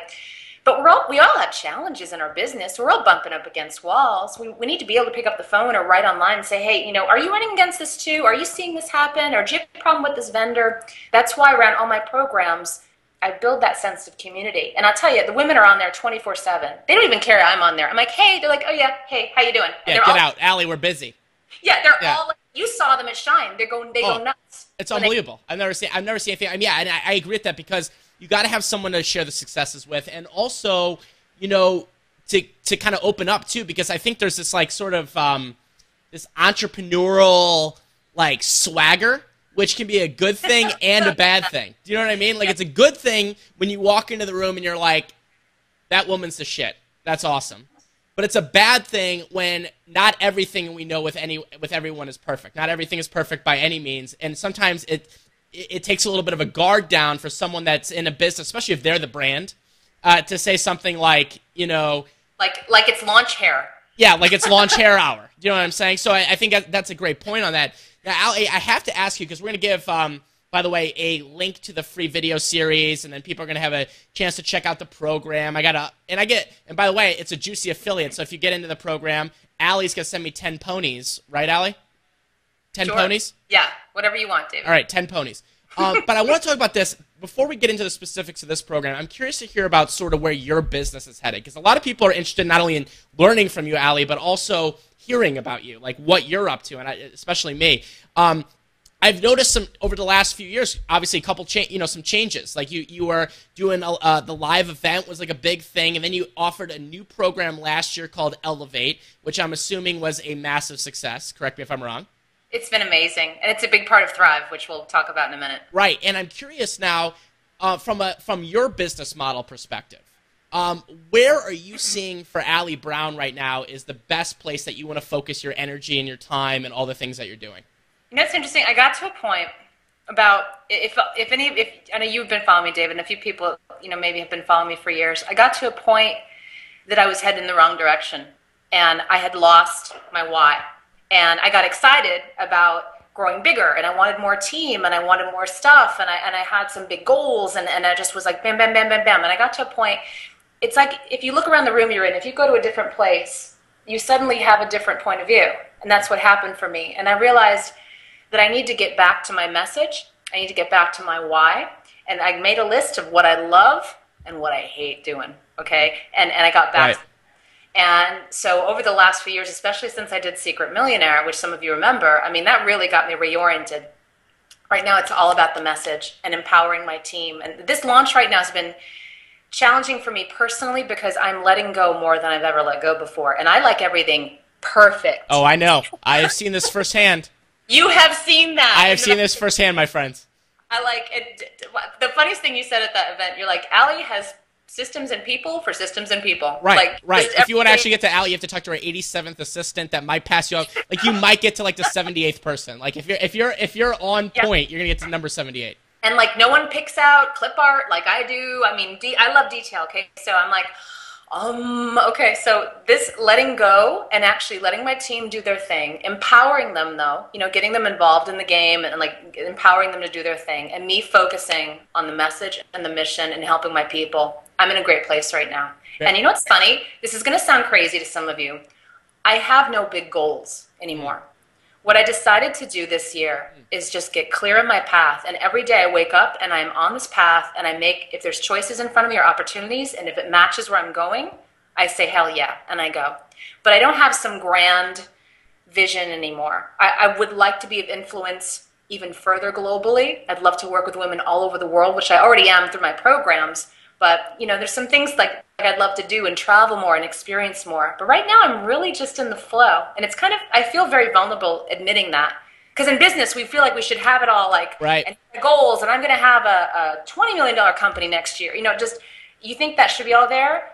But we're all, we all have challenges in our business. We're all bumping up against walls. We, we need to be able to pick up the phone or write online and say, hey, you know, are you running against this too? Are you seeing this happen? Or do you have a problem with this vendor? That's why around all my programs, I build that sense of community. And I'll tell you, the women are on there 24 7. They don't even care I'm on there. I'm like, hey, they're like, oh yeah, hey, how you doing? And Yeah. Get all, out, Ali. We're busy. Yeah, they're Yeah. all like, you saw them at Shine. They're going, they Oh, go nuts. It's when they- unbelievable. I've never seen. I've never seen anything. I mean, yeah, and I, I agree with that because you got to have someone to share the successes with, and also, you know, to to kind of open up too, because I think there's this like sort of um, this entrepreneurial like swagger, which can be a good thing and a bad thing. Do you know what I mean? Like it's a good thing when you walk into the room and you're like, that woman's the shit. That's awesome. But it's a bad thing when not everything we know with any with everyone is perfect. Not everything is perfect by any means, and sometimes it it, it takes a little bit of a guard down for someone that's in a business, especially if they're the brand, uh, to say something like, you know, like, like it's launch hair. yeah, like it's launch hair hour. Do you know what I'm saying? So I, I think that's a great point on that. Now, Al, I I have to ask you because we're going to give, um, by the way, a link to the free video series, and then people are going to have a chance to check out the program. I got to, and I get, and by the way, it's a juicy affiliate. So if you get into the program, Ali's going to send me 10 ponies, right, Ali? 10 Sure. ponies? Yeah, whatever you want, David. All right, 10 ponies. Um, but I want to talk about this. Before we get into the specifics of this program, I'm curious to hear about sort of where your business is headed. Because a lot of people are interested not only in learning from you, Ali, but also hearing about you, like what you're up to, and I, especially me. Um, I've noticed some over the last few years. Obviously, a couple cha- you know some changes. Like you you were doing uh, the live event was like a big thing, and then you offered a new program last year called Elevate, which I'm assuming was a massive success. Correct me if I'm wrong. It's been amazing, and it's a big part of Thrive, which we'll talk about in a minute. Right, and I'm curious now, uh, from a from your business model perspective, um, where are you seeing for Ali Brown right now is the best place that you want to focus your energy and your time and all the things that you're doing? You know, it's interesting. I got to a point about if if any if I know you've been following me, David, and a few people you know maybe have been following me for years. I got to a point that I was heading in the wrong direction, and I had lost my why, and I got excited about growing bigger, and I wanted more team, and I wanted more stuff, and I and I had some big goals, and and I just was like bam, bam, bam, bam, bam, and I got to a point. It's like if you look around the room you're in, if you go to a different place, you suddenly have a different point of view, and that's what happened for me, and I realized that I need to get back to my message. I need to get back to my why. And I made a list of what I love and what I hate doing. Okay. And, and I got back. Right. And so over the last few years, especially since I did Secret Millionaire, which some of you remember, I mean, that really got me reoriented. Right now, it's all about the message and empowering my team. And this launch right now has been challenging for me personally because I'm letting go more than I've ever let go before. And I like everything perfect. Oh, I know. I have seen this firsthand. You have seen that. I have seen this firsthand, my friends. I like it. The funniest thing you said at that event, you're like, Ali has systems and people for systems and people. Right, like, right. If you want to actually get to Ali, you have to talk to her 87th assistant that might pass you up. Like you might get to like the 78th person. Like if you're if you're if you're on point, you're gonna get to number 78. And like no one picks out clip art like I do. I mean, de- I love detail. Okay, so I'm like um, okay, so this letting go and actually letting my team do their thing, empowering them though, you know, getting them involved in the game and like empowering them to do their thing, and me focusing on the message and the mission and helping my people. I'm in a great place right now. And you know what's funny? This is going to sound crazy to some of you. I have no big goals anymore. What I decided to do this year hmm. is just get clear on my path. And every day I wake up and I'm on this path and I make, if there's choices in front of me or opportunities, and if it matches where I'm going, I say, hell yeah, and I go. But I don't have some grand vision anymore. I, I would like to be of influence even further globally. I'd love to work with women all over the world, which I already am through my programs. But you know, there's some things like I'd love to do and travel more and experience more. But right now, I'm really just in the flow, and it's kind of I feel very vulnerable admitting that. Because in business we feel like we should have it all like right. and goals, and I'm going to have a, a 20 million dollar company next year. You know, just you think that should be all there,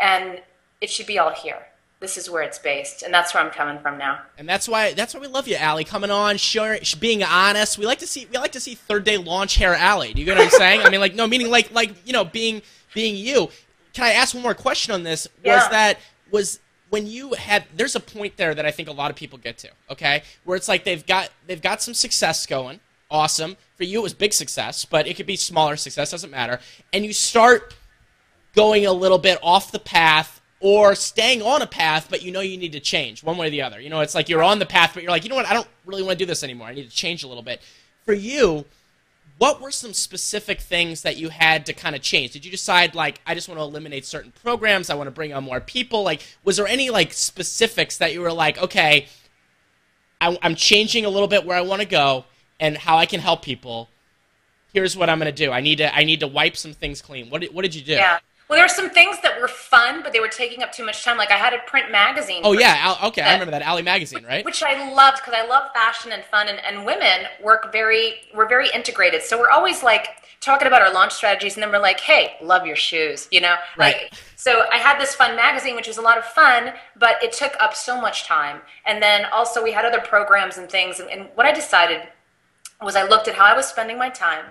and it should be all here this is where it's based, and that's where I'm coming from now. And that's why that's why we love you, Ali, coming on, sharing, being honest. We like to see we like to see third day launch hair Ali. Do you get what I'm saying? I mean, like no, meaning like like you know being being you. Can I ask one more question on this? Yeah. Was that was when you had there's a point there that I think a lot of people get to, okay? Where it's like they've got they've got some success going. Awesome. For you it was big success, but it could be smaller success, doesn't matter. And you start going a little bit off the path or staying on a path, but you know you need to change one way or the other. You know, it's like you're on the path, but you're like, you know what, I don't really want to do this anymore. I need to change a little bit. For you, what were some specific things that you had to kind of change? Did you decide like I just want to eliminate certain programs? I want to bring on more people. Like, was there any like specifics that you were like, okay, I, am changing a little bit where I want to go and how I can help people. Here's what I'm going to do. I need to I need to wipe some things clean. What did, what did you do? Yeah. Well, there were some things that were fun, but they were taking up too much time. Like I had a print magazine. Oh yeah, okay, that, I remember that Ali magazine, right? Which I loved because I love fashion and fun, and, and women work very, we're very integrated. So we're always like talking about our launch strategies, and then we're like, hey, love your shoes, you know? Right. Like, so I had this fun magazine, which was a lot of fun, but it took up so much time. And then also we had other programs and things, and, and what I decided was I looked at how I was spending my time.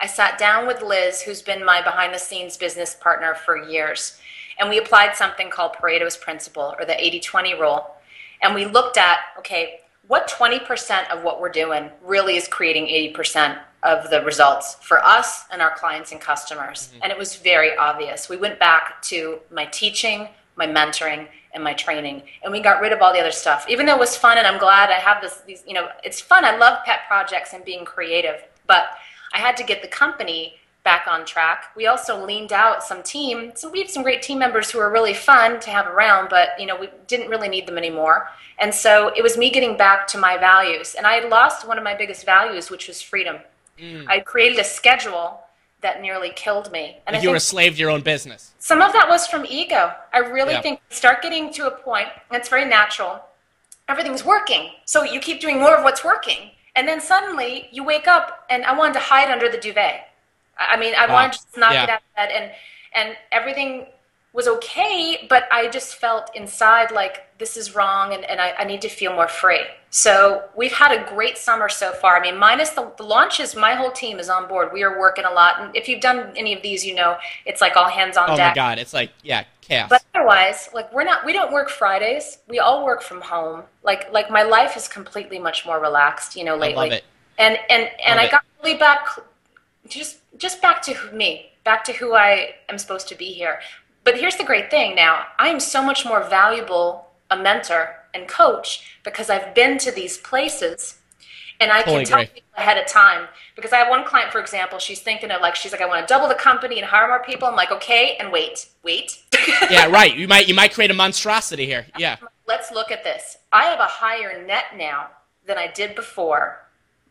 I sat down with Liz, who's been my behind the scenes business partner for years, and we applied something called Pareto's Principle or the 80 20 rule. And we looked at, okay, what 20% of what we're doing really is creating 80% of the results for us and our clients and customers? Mm-hmm. And it was very obvious. We went back to my teaching, my mentoring, and my training and we got rid of all the other stuff even though it was fun and i'm glad i have this these you know it's fun i love pet projects and being creative but I had to get the company back on track. We also leaned out some team. So we had some great team members who were really fun to have around, but you know we didn't really need them anymore. And so it was me getting back to my values. And I had lost one of my biggest values, which was freedom. Mm. I created a schedule that nearly killed me. And like you were a slave to your own business. Some of that was from ego. I really yeah. think start getting to a point, it's very natural. Everything's working. So you keep doing more of what's working. And then suddenly you wake up and I wanted to hide under the duvet. I mean, I wow. wanted to just not yeah. get out of bed and and everything was okay, but I just felt inside like this is wrong and, and I, I, need to feel more free. So we've had a great summer so far. I mean, minus the, the, launches, my whole team is on board. We are working a lot. And if you've done any of these, you know, it's like all hands on oh deck. Oh my God. It's like, yeah, chaos. But otherwise, like we're not, we don't work Fridays. We all work from home. Like, like my life is completely much more relaxed, you know, lately. I love it. And, and, and love I got really back, just, just back to me, back to who I am supposed to be here. But here's the great thing now I am so much more valuable a mentor and coach because I've been to these places and I can tell people ahead of time. Because I have one client, for example, she's thinking of like she's like, I want to double the company and hire more people. I'm like, okay, and wait, wait. yeah, right. You might you might create a monstrosity here. Yeah. Let's look at this. I have a higher net now than I did before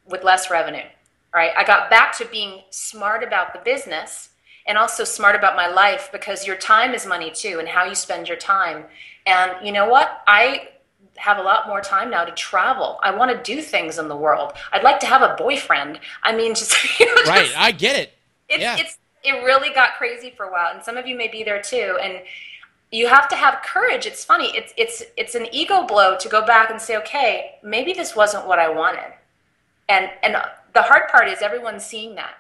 with less revenue. Right. I got back to being smart about the business and also smart about my life because your time is money too and how you spend your time. And you know what? I have a lot more time now to travel. I want to do things in the world. I'd like to have a boyfriend. I mean, just, you know, right. Just, I get it. It's, yeah. it's it really got crazy for a while, and some of you may be there too. And you have to have courage. It's funny. It's it's it's an ego blow to go back and say, okay, maybe this wasn't what I wanted. And and the hard part is everyone's seeing that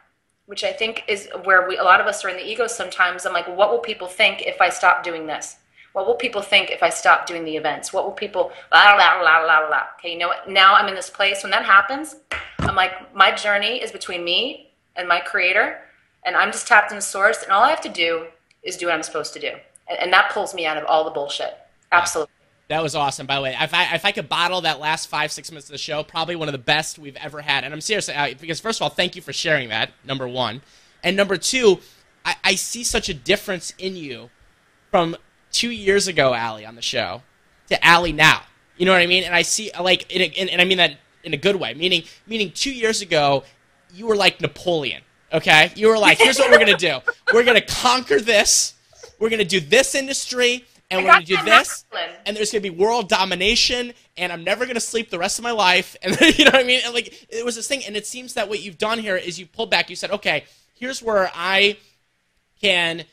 which I think is where we, a lot of us are in the ego sometimes. I'm like, what will people think if I stop doing this? What will people think if I stop doing the events? What will people, la, la, la, la, la, Okay, you know what? Now I'm in this place. When that happens, I'm like, my journey is between me and my creator, and I'm just tapped into source, and all I have to do is do what I'm supposed to do. And, and that pulls me out of all the bullshit. Absolutely. That was awesome, by the way. If I, if I could bottle that last five, six minutes of the show, probably one of the best we've ever had. And I'm serious, because first of all, thank you for sharing that, number one. And number two, I, I see such a difference in you from two years ago, Ali, on the show, to Ali now. You know what I mean? And I see, like, and, and I mean that in a good way, meaning, meaning two years ago, you were like Napoleon, okay? You were like, here's what we're to do. We're to conquer this. We're to do this industry and we're gonna do this, and there's gonna be world domination, and I'm never gonna sleep the rest of my life, and you know what I mean? And like it was this thing, and it seems that what you've done here is you pulled back. You said, okay, here's where I can,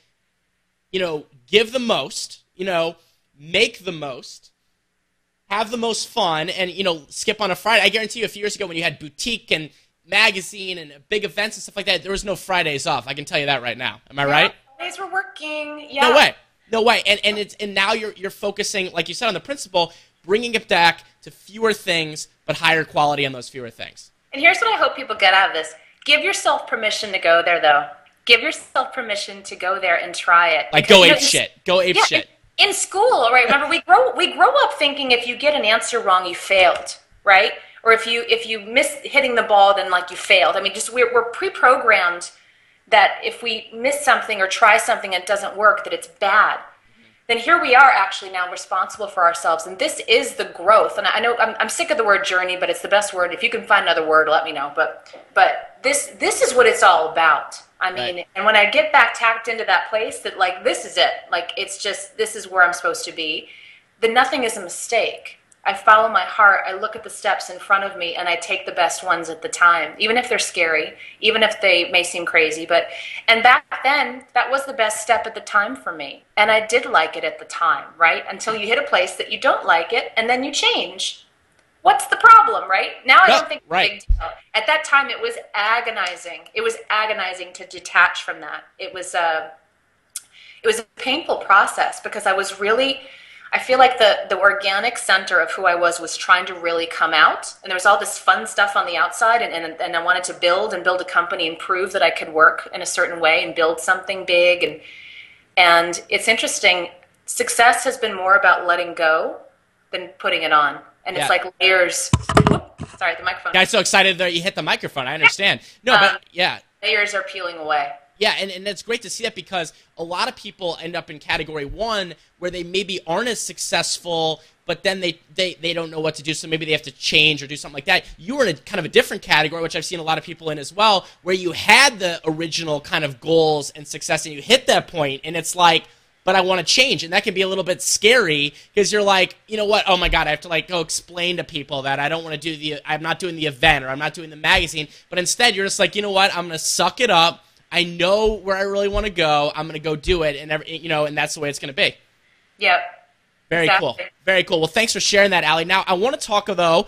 you know, give the most, you know, make the most, have the most fun, and you know, skip on a Friday. I guarantee you, a few years ago when you had boutique and magazine and big events and stuff like that, there was no Fridays off. I can tell you that right now. Am I yeah, right? Fridays were working. Yeah. No way. No way. And and it's and now you're you're focusing, like you said, on the principle, bringing it back to fewer things but higher quality on those fewer things. And here's what I hope people get out of this: give yourself permission to go there, though. Give yourself permission to go there and try it. Like because, go ape know, shit. Go ape yeah, shit. In school, right? Remember, we grow we grow up thinking if you get an answer wrong, you failed, right? Or if you if you miss hitting the ball, then like you failed. I mean, just we're we're pre-programmed that if we miss something or try something and it doesn't work, that it's bad. Then here we are actually now responsible for ourselves. And this is the growth. And I know I'm, I'm sick of the word journey, but it's the best word. If you can find another word, let me know. But, but this, this is what it's all about. I mean, right. and when I get back tapped into that place that like, this is it, like, it's just, this is where I'm supposed to be, then nothing is a mistake. I follow my heart. I look at the steps in front of me and I take the best ones at the time, even if they're scary, even if they may seem crazy. But, and back then, that was the best step at the time for me. And I did like it at the time, right? Until you hit a place that you don't like it and then you change. What's the problem, right? Now I don't think right. At that time, it was agonizing. It was agonizing to detach from that. It was a, uh, it was a painful process because I was really, I feel like the the organic center of who I was was trying to really come out, and there was all this fun stuff on the outside, and, and and I wanted to build and build a company and prove that I could work in a certain way and build something big, and and it's interesting. Success has been more about letting go than putting it on, and yeah. it's like layers. Sorry, the microphone. Guy's so excited that you hit the microphone. I understand. No, but um, yeah, layers are peeling away. Yeah, and, and it's great to see that because a lot of people end up in category one where they maybe aren't as successful, but then they, they, they don't know what to do, so maybe they have to change or do something like that. You were in a kind of a different category, which I've seen a lot of people in as well, where you had the original kind of goals and success, and you hit that point, and it's like, but I want to change. And that can be a little bit scary because you're like, you know what? Oh my God, I have to like go explain to people that I don't want to do the, I'm not doing the event or I'm not doing the magazine. But instead, you're just like, you know what? I'm going to suck it up. I know where I really want to go. I'm going to go do it. And, every, you know, and that's the way it's going to be. Yep. Very exactly. cool. Very cool. Well, thanks for sharing that, Ali. Now, I want to talk, though,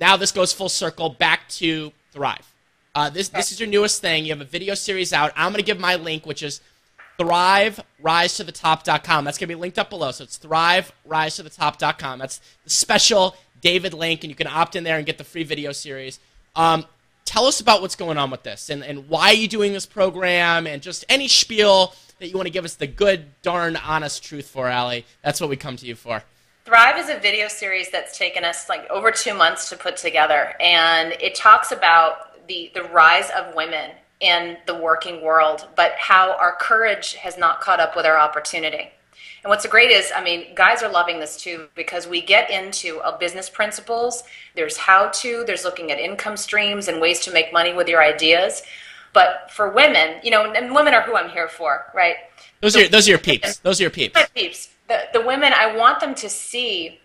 now this goes full circle back to Thrive. Uh, this, this is your newest thing. You have a video series out. I'm going to give my link, which is thrive thriverisetoThetop.com. That's going to be linked up below. So it's thrive thriverisetoThetop.com. That's the special David link, and you can opt in there and get the free video series. Um, tell us about what's going on with this and, and why you doing this program and just any spiel that you want to give us the good, darn, honest truth for, Ali. That's what we come to you for. Thrive is a video series that's taken us like over two months to put together, and it talks about the, the rise of women in the working world, but how our courage has not caught up with our opportunity. And what's great is, I mean, guys are loving this too because we get into a business principles. There's how to, there's looking at income streams and ways to make money with your ideas. But for women, you know, and women are who I'm here for, right? Those are those are your peeps. Those are your peeps. My peeps. The, the women, I want them to see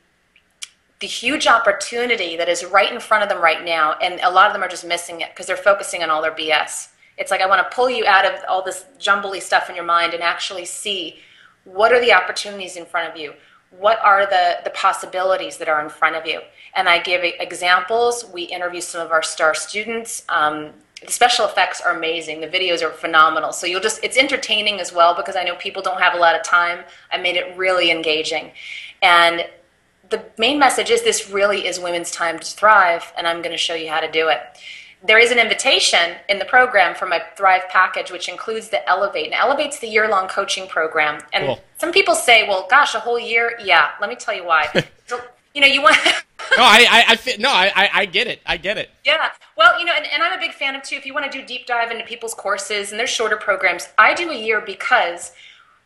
the huge opportunity that is right in front of them right now, and a lot of them are just missing it because they're focusing on all their BS. It's like I want to pull you out of all this jumbly stuff in your mind and actually see what are the opportunities in front of you. What are the, the possibilities that are in front of you? And I give examples. We interview some of our star students. Um, the special effects are amazing. The videos are phenomenal. So you'll just, it's entertaining as well because I know people don't have a lot of time. I made it really engaging. And the main message is this really is women's time to thrive, and I'm going to show you how to do it there is an invitation in the program for my Thrive package, which includes the Elevate. And Elevate's the year long coaching program. And cool. some people say, well, gosh, a whole year? Yeah, let me tell you why. so, you know, you want. no, I, I, I fit, no, I, I get it. I get it. Yeah. Well, you know, and, and I'm a big fan of too. If you want to do deep dive into people's courses and there's shorter programs, I do a year because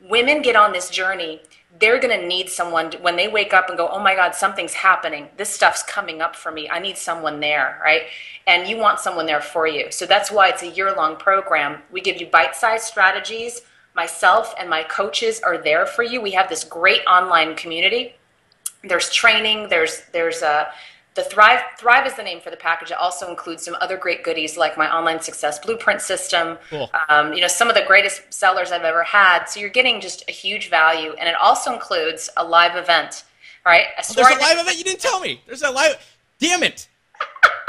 women get on this journey they're going to need someone to, when they wake up and go, oh my God, something's happening. This stuff's coming up for me. I need someone there, right? And you want someone there for you. So that's why it's a year long program. We give you bite sized strategies. Myself and my coaches are there for you. We have this great online community. There's training, there's, there's a, the Thrive Thrive is the name for the package. It also includes some other great goodies like my online success blueprint system. Cool. Um, you know, some of the greatest sellers I've ever had. So you're getting just a huge value, and it also includes a live event. Right? A oh, there's a live event. You didn't tell me. There's a live. Damn it!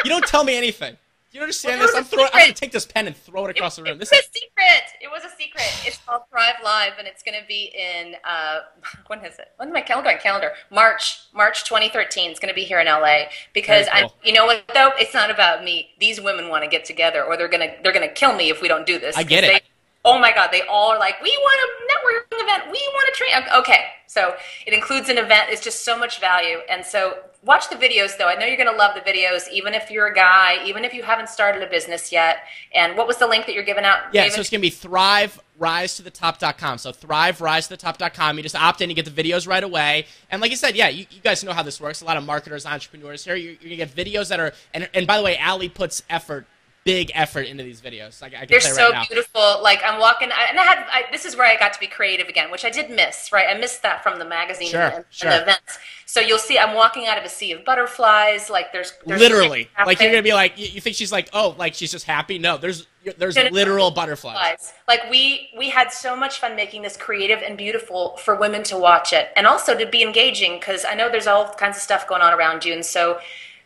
you don't tell me anything you understand well, this? I'm throwing. I'm gonna take this pen and throw it across it, the room. This is a secret. It was a secret. It's called Thrive Live, and it's gonna be in uh, when is it? When's my calendar? calendar. March, March 2013. It's gonna be here in LA because cool. I. You know what though? It's not about me. These women want to get together, or they're gonna they're gonna kill me if we don't do this. I get it. They, oh my god they all are like we want a networking event we want to train okay so it includes an event it's just so much value and so watch the videos though. I know you're going to love the videos, even if you're a guy, even if you haven't started a business yet. And what was the link that you're giving out? Yeah, David? so it's going to be Thrive rise to the top.com so thrive rise to the top.com you just opt in you get the videos right away and like you said yeah you, you guys know how this works a lot of marketers entrepreneurs here you're, you're, gonna get videos that are and, and by the way Ali puts effort big effort into these videos. Like, I, I They're so right beautiful. Like I'm walking, and I had I, this is where I got to be creative again, which I did miss. Right, I missed that from the magazine sure, and, sure. and, the events. So you'll see, I'm walking out of a sea of butterflies. Like there's, there's literally, like you're gonna be like, you, you, think she's like, oh, like she's just happy? No, there's there's literal butterflies. Like we we had so much fun making this creative and beautiful for women to watch it, and also to be engaging because I know there's all kinds of stuff going on around you, and so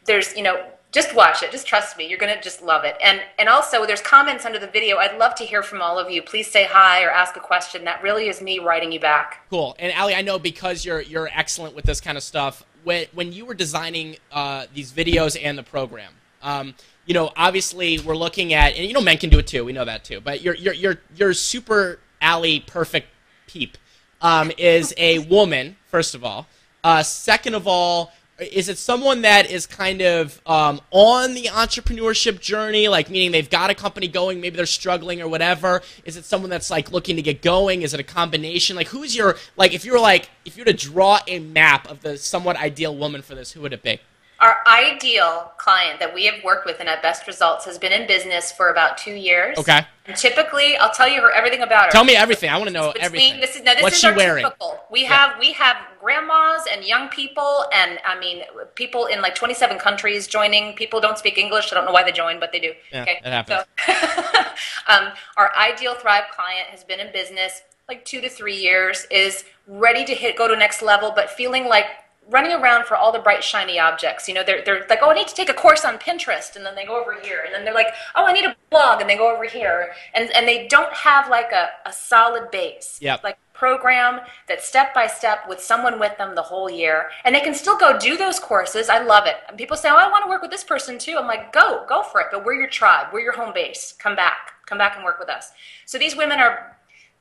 there's you know just watch it. Just trust me. You're going to just love it. And and also there's comments under the video. I'd love to hear from all of you. Please say hi or ask a question. That really is me writing you back. Cool. And ali i know because you're you're excellent with this kind of stuff when when you were designing uh, these videos and the program um, you know obviously we're looking at and you know men can do it too. We know that too. But your your your your super ali perfect peep um, is a woman first of all. Uh, second of all is it someone that is kind of um, on the entrepreneurship journey, like meaning they've got a company going, maybe they're struggling or whatever? Is it someone that's like looking to get going? Is it a combination? Like, who's your like? If you were like, if you were to draw a map of the somewhat ideal woman for this, who would it be? Our ideal client that we have worked with and had best results has been in business for about two years. Okay. And typically, I'll tell you her everything about her. Tell me everything. I want to know Between- everything. This is, now, this What's is she our wearing? typical. We Yeah. have we have grandmas and young people, and I mean people in like 27 countries joining. People don't speak English. I don't know why they join, but they do. Yeah, okay, that happens. So, um, our ideal Thrive client has been in business like two to three years, is ready to hit go to next level, but feeling like running around for all the bright shiny objects you know they're, they're like oh i need to take a course on pinterest and then they go over here and then they're like oh i need a blog and they go over here and and they don't have like a, a solid base Yep. like program that step by step with someone with them the whole year and they can still go do those courses i love it and people say oh i want to work with this person too i'm like go go for it but we're your tribe we're your home base come back come back and work with us so these women are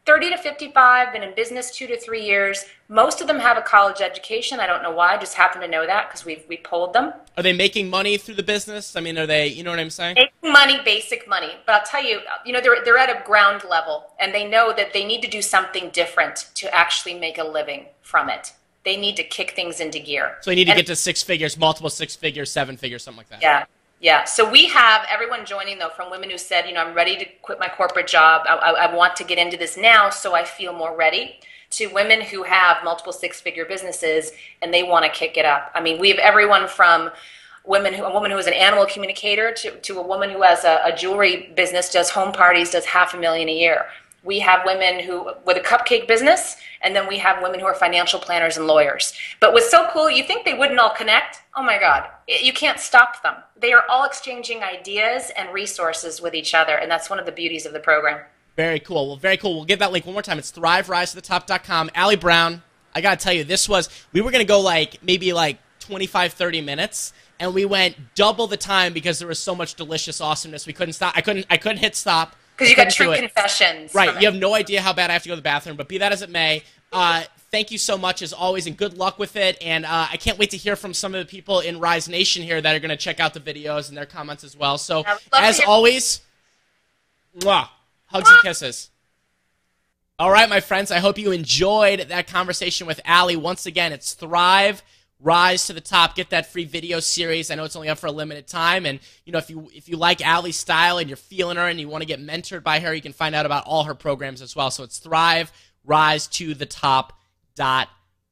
30 to 55, been in business two to three years. Most of them have a college education. I don't know why. I just happen to know that because we we polled them. Are they making money through the business? I mean, are they? You know what I'm saying? Making money, basic money. But I'll tell you, you know, they're they're at a ground level, and they know that they need to do something different to actually make a living from it. They need to kick things into gear. So they need to And- get to six figures, multiple six figures, seven figures, something like that. Yeah. Yeah. So we have everyone joining though from women who said, you know, I'm ready to quit my corporate job. I, I, I want to get into this now so I feel more ready. To women who have multiple six figure businesses and they want to kick it up. I mean, we have everyone from women who, a woman who is an animal communicator to, to a woman who has a, a jewelry business, does home parties, does half a million a year. We have women who with a cupcake business, and then we have women who are financial planners and lawyers. But what's so cool, you think they wouldn't all connect? Oh my God, you can't stop them. They are all exchanging ideas and resources with each other, and that's one of the beauties of the program. Very cool. Well, very cool. We'll give that link one more time. It's thriverisetothetop.com. Ali Brown, I got to tell you, this was, we were to go like maybe like 25, 30 minutes, and we went double the time because there was so much delicious awesomeness. We couldn't stop. I couldn't, I couldn't hit stop. Because you got true confessions. Right. You have no idea how bad I have to go to the bathroom, but be that as it may, uh, thank you so much as always, and good luck with it. And uh, I can't wait to hear from some of the people in Rise Nation here that are going to check out the videos and their comments as well. So, I would love to as always, mwah, hugs and kisses. All right, my friends, I hope you enjoyed that conversation with Ali. Once again, it's Thrive. Rise to the top. Get that free video series. I know it's only up for a limited time, and you know if you if you like Ali's style and you're feeling her and you want to get mentored by her, you can find out about all her programs as well. So it's Thrive Rise to the Top dot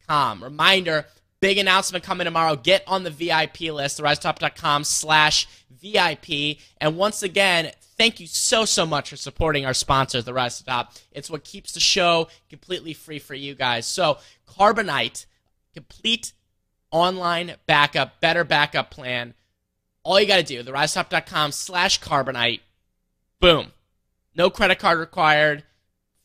com. Reminder: big announcement coming tomorrow. Get on the VIP list. TheRiseTop.com slash VIP. And once again, thank you so so much for supporting our sponsor, The Rise to Top. It's what keeps the show completely free for you guys. So Carbonite, complete online backup, better backup plan. All you got to do, therisestop.com slash carbonite. Boom. No credit card required.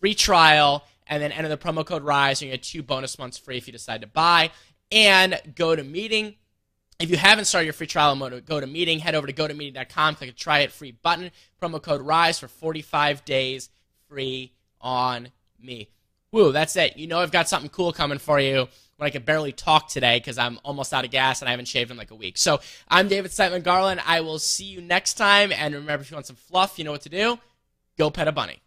Free trial. And then enter the promo code RISE. And you get two bonus months free if you decide to buy. And GoToMeeting. If you haven't started your free trial mode, GoToMeeting. Head over to gotomeeting.com. Click a try it free button. Promo code RISE for 45 days free on me. Woo, that's it. You know I've got something cool coming for you when I can barely talk today because I'm almost out of gas and I haven't shaved in like a week. So I'm David Siteman Garland. I will see you next time. And remember, if you want some fluff, you know what to do. Go pet a bunny.